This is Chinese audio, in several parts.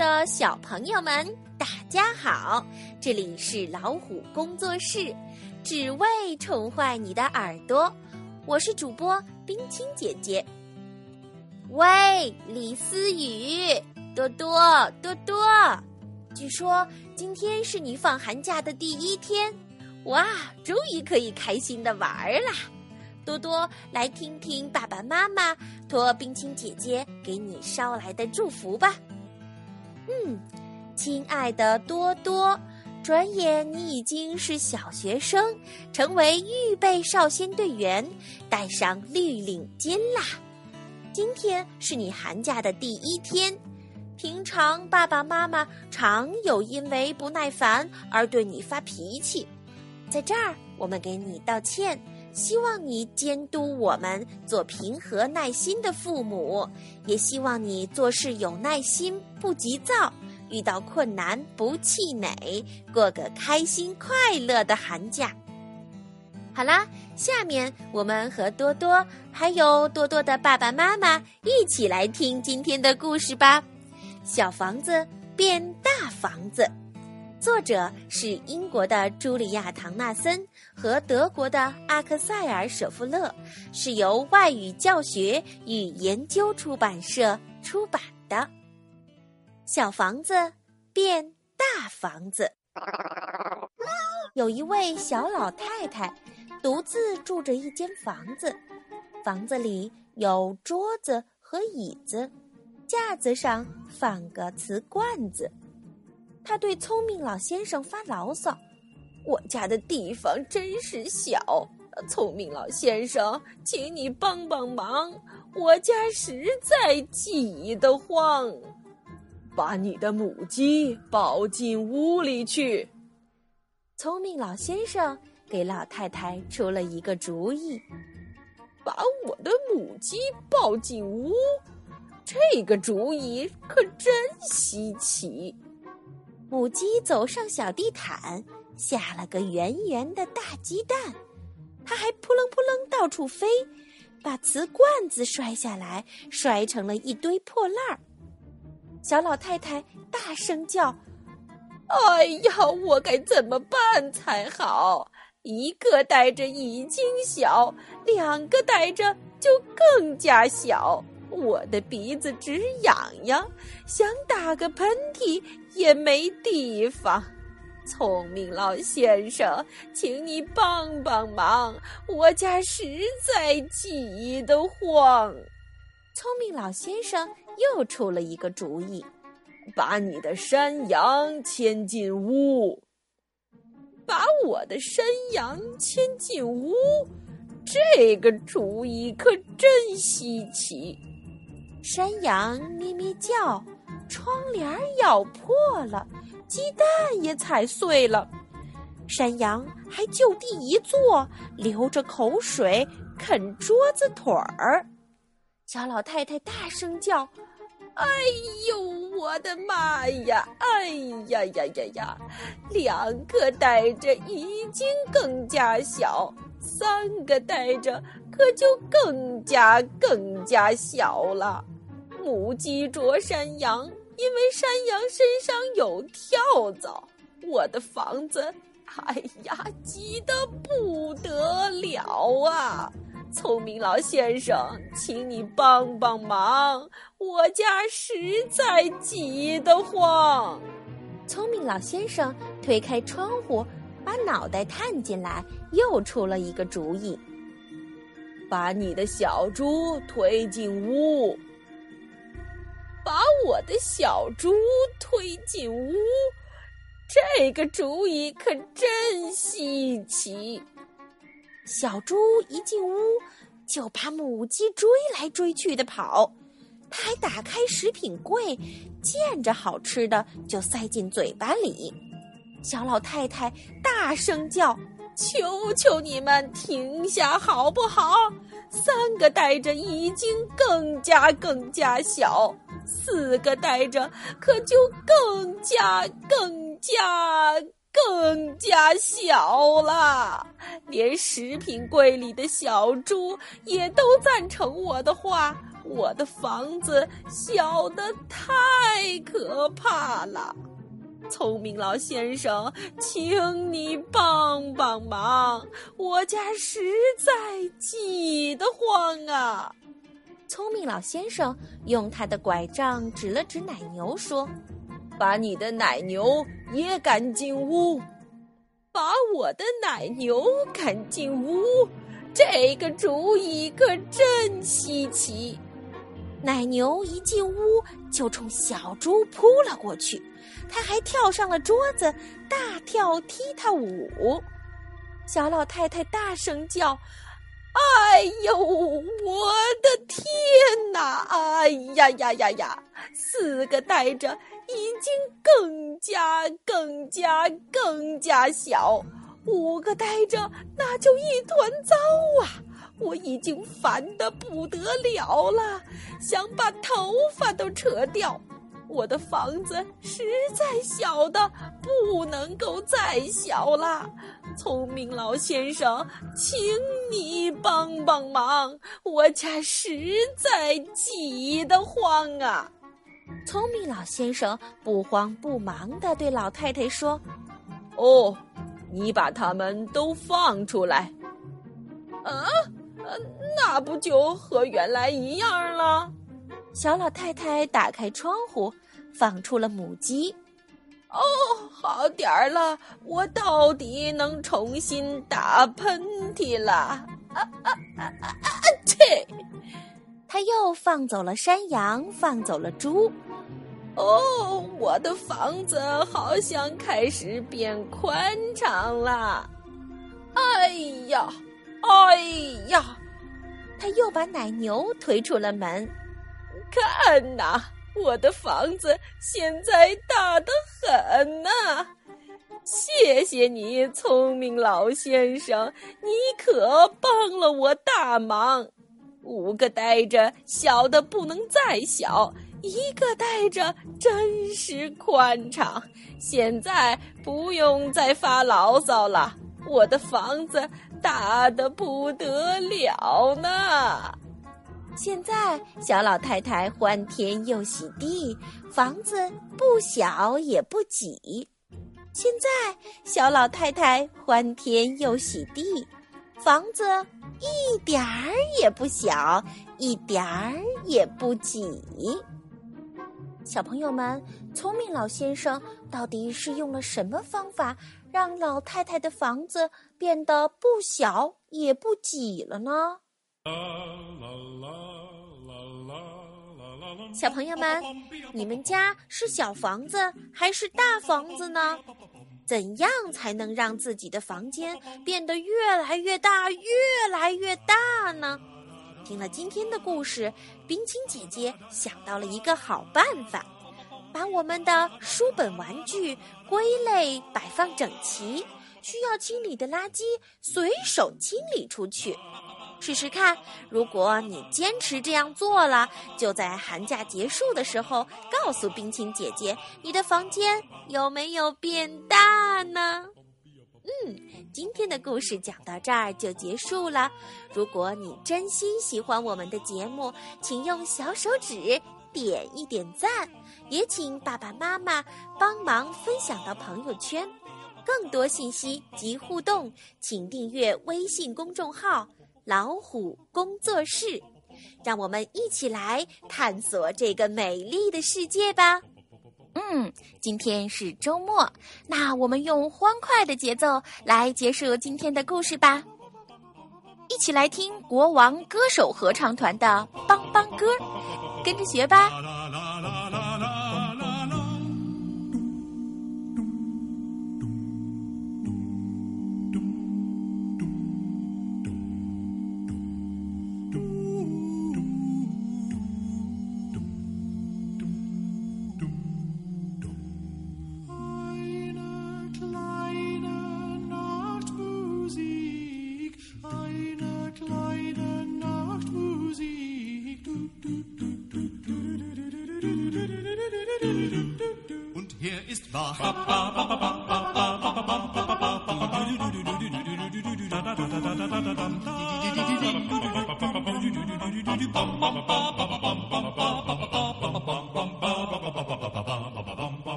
的小朋友们，大家好！这里是老虎工作室，只为宠坏你的耳朵。我是主播冰清姐姐。喂，李思雨，多多，多多，据说今天是你放寒假的第一天，哇，终于可以开心的玩啦！多多，来听听爸爸妈妈托冰清姐姐给你捎来的祝福吧。嗯，亲爱的多多，转眼你已经是小学生，成为预备少先队员，戴上绿领巾啦。今天是你寒假的第一天，平常爸爸妈妈常有因为不耐烦而对你发脾气，在这儿我们给你道歉，希望你监督我们做平和耐心的父母，也希望你做事有耐心，不急躁。遇到困难不气馁，过个开心快乐的寒假。好啦，下面我们和多多还有多多的爸爸妈妈一起来听今天的故事吧。小房子变大房子，作者是英国的茱莉亚·唐纳森和德国的阿克塞尔·舍夫勒，是由外语教学与研究出版社出版的。小房子变大房子。有一位小老太太，独自住着一间房子。房子里有桌子和椅子，架子上放个瓷罐子。他对聪明老先生发牢骚：“我家的地方真是小，聪明老先生，请你帮帮忙，我家实在挤得慌。”把你的母鸡抱进屋里去。聪明老先生给老太太出了一个主意：把我的母鸡抱进屋，这个主意可真稀奇。母鸡走上小地毯，下了个圆圆的大鸡蛋，它还扑棱扑棱到处飞，把瓷罐子摔下来，摔成了一堆破烂儿。小老太太大声叫：“哎呀，我该怎么办才好？一个带着已经小，两个带着就更加小。我的鼻子直痒痒，想打个喷嚏也没地方。聪明老先生，请你帮帮忙，我家实在挤得慌。”聪明老先生又出了一个主意：把你的山羊牵进屋。把我的山羊牵进屋，这个主意可真稀奇。山羊咩咩叫，窗帘咬破了，鸡蛋也踩碎了。山羊还就地一坐，流着口水啃桌子腿儿。小老太太大声叫：“哎呦，我的妈呀！哎呀呀呀呀！两个带着已经更加小，三个带着可就更加更加小了。母鸡啄山羊，因为山羊身上有跳蚤，我的房子，哎呀，挤得不得了啊！”聪明老先生，请你帮帮忙，我家实在挤得慌。聪明老先生推开窗户，把脑袋探进来，又出了一个主意：把你的小猪推进屋。把我的小猪推进屋，这个主意可真稀奇。小猪一进屋，就把母鸡追来追去的跑。它还打开食品柜，见着好吃的就塞进嘴巴里。小老太太大声叫：“求求你们停下好不好？三个带着已经更加更加小，四个带着可就更加更加。”更加小了，连食品柜里的小猪也都赞成我的话。我的房子小的太可怕了。聪明老先生，请你帮帮忙，我家实在挤得慌啊！聪明老先生用他的拐杖指了指奶牛，说：“把你的奶牛也赶进屋，把我的奶牛赶进屋，这个主意可真稀奇。”奶牛一进屋就冲小猪扑了过去，他还跳上了桌子，大跳踢踏舞。小老太太大声叫：“哎呦，我的天哪！哎呀呀呀呀！四个带着已经更加、更加、更加小，五个带着那就一团糟啊！”我已经烦得不得了了，想把头发都扯掉。我的房子实在小的不能够再小了，聪明老先生，请你帮帮忙，我家实在挤得慌啊！聪明老先生不慌不忙地对老太太说：“哦，你把它们都放出来。”啊？那不就和原来一样了？小老太太打开窗户，放出了母鸡。哦，好点儿了，我到底能重新打喷嚏了。啊啊啊啊啊！切！他又放走了山羊，放走了猪。哦，我的房子好像开始变宽敞了。哎呀！哎呀！他又把奶牛推出了门。看呐，我的房子现在大得很呐！谢谢你，聪明老先生，你可帮了我大忙。五个呆着小的不能再小，一个呆着真是宽敞。现在不用再发牢骚了，我的房子。大的不得了呢！现在小老太太欢天又喜地，房子不小也不挤。现在小老太太欢天又喜地，房子一点儿也不小，一点儿也不挤。小朋友们，聪明老先生到底是用了什么方法？让老太太的房子变得不小也不挤了呢？小朋友们，你们家是小房子还是大房子呢？怎样才能让自己的房间变得越来越大、越来越大呢？听了今天的故事，冰清姐姐想到了一个好办法。把我们的书本、玩具归类摆放整齐，需要清理的垃圾随手清理出去。试试看，如果你坚持这样做了，就在寒假结束的时候告诉冰清姐姐，你的房间有没有变大呢？嗯，今天的故事讲到这儿就结束了。如果你真心喜欢我们的节目，请用小手指。点一点赞，也请爸爸妈妈帮忙分享到朋友圈。更多信息及互动，请订阅微信公众号“老虎工作室”，让我们一起来探索这个美丽的世界吧。嗯，今天是周末，那我们用欢快的节奏来结束今天的故事吧。一起来听国王歌手合唱团的邦邦歌。跟着学吧。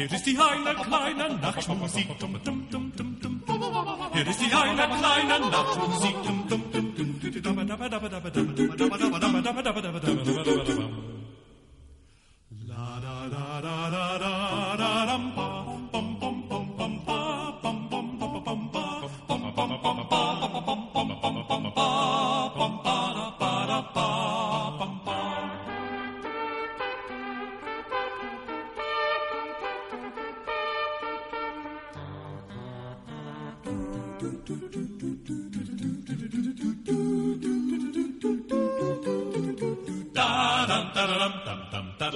Hier ist die eine kleine Nachtmusik, dum dum dum dum dum. Hier ist die eine kleine Nachtmusik, dum dum dum dum.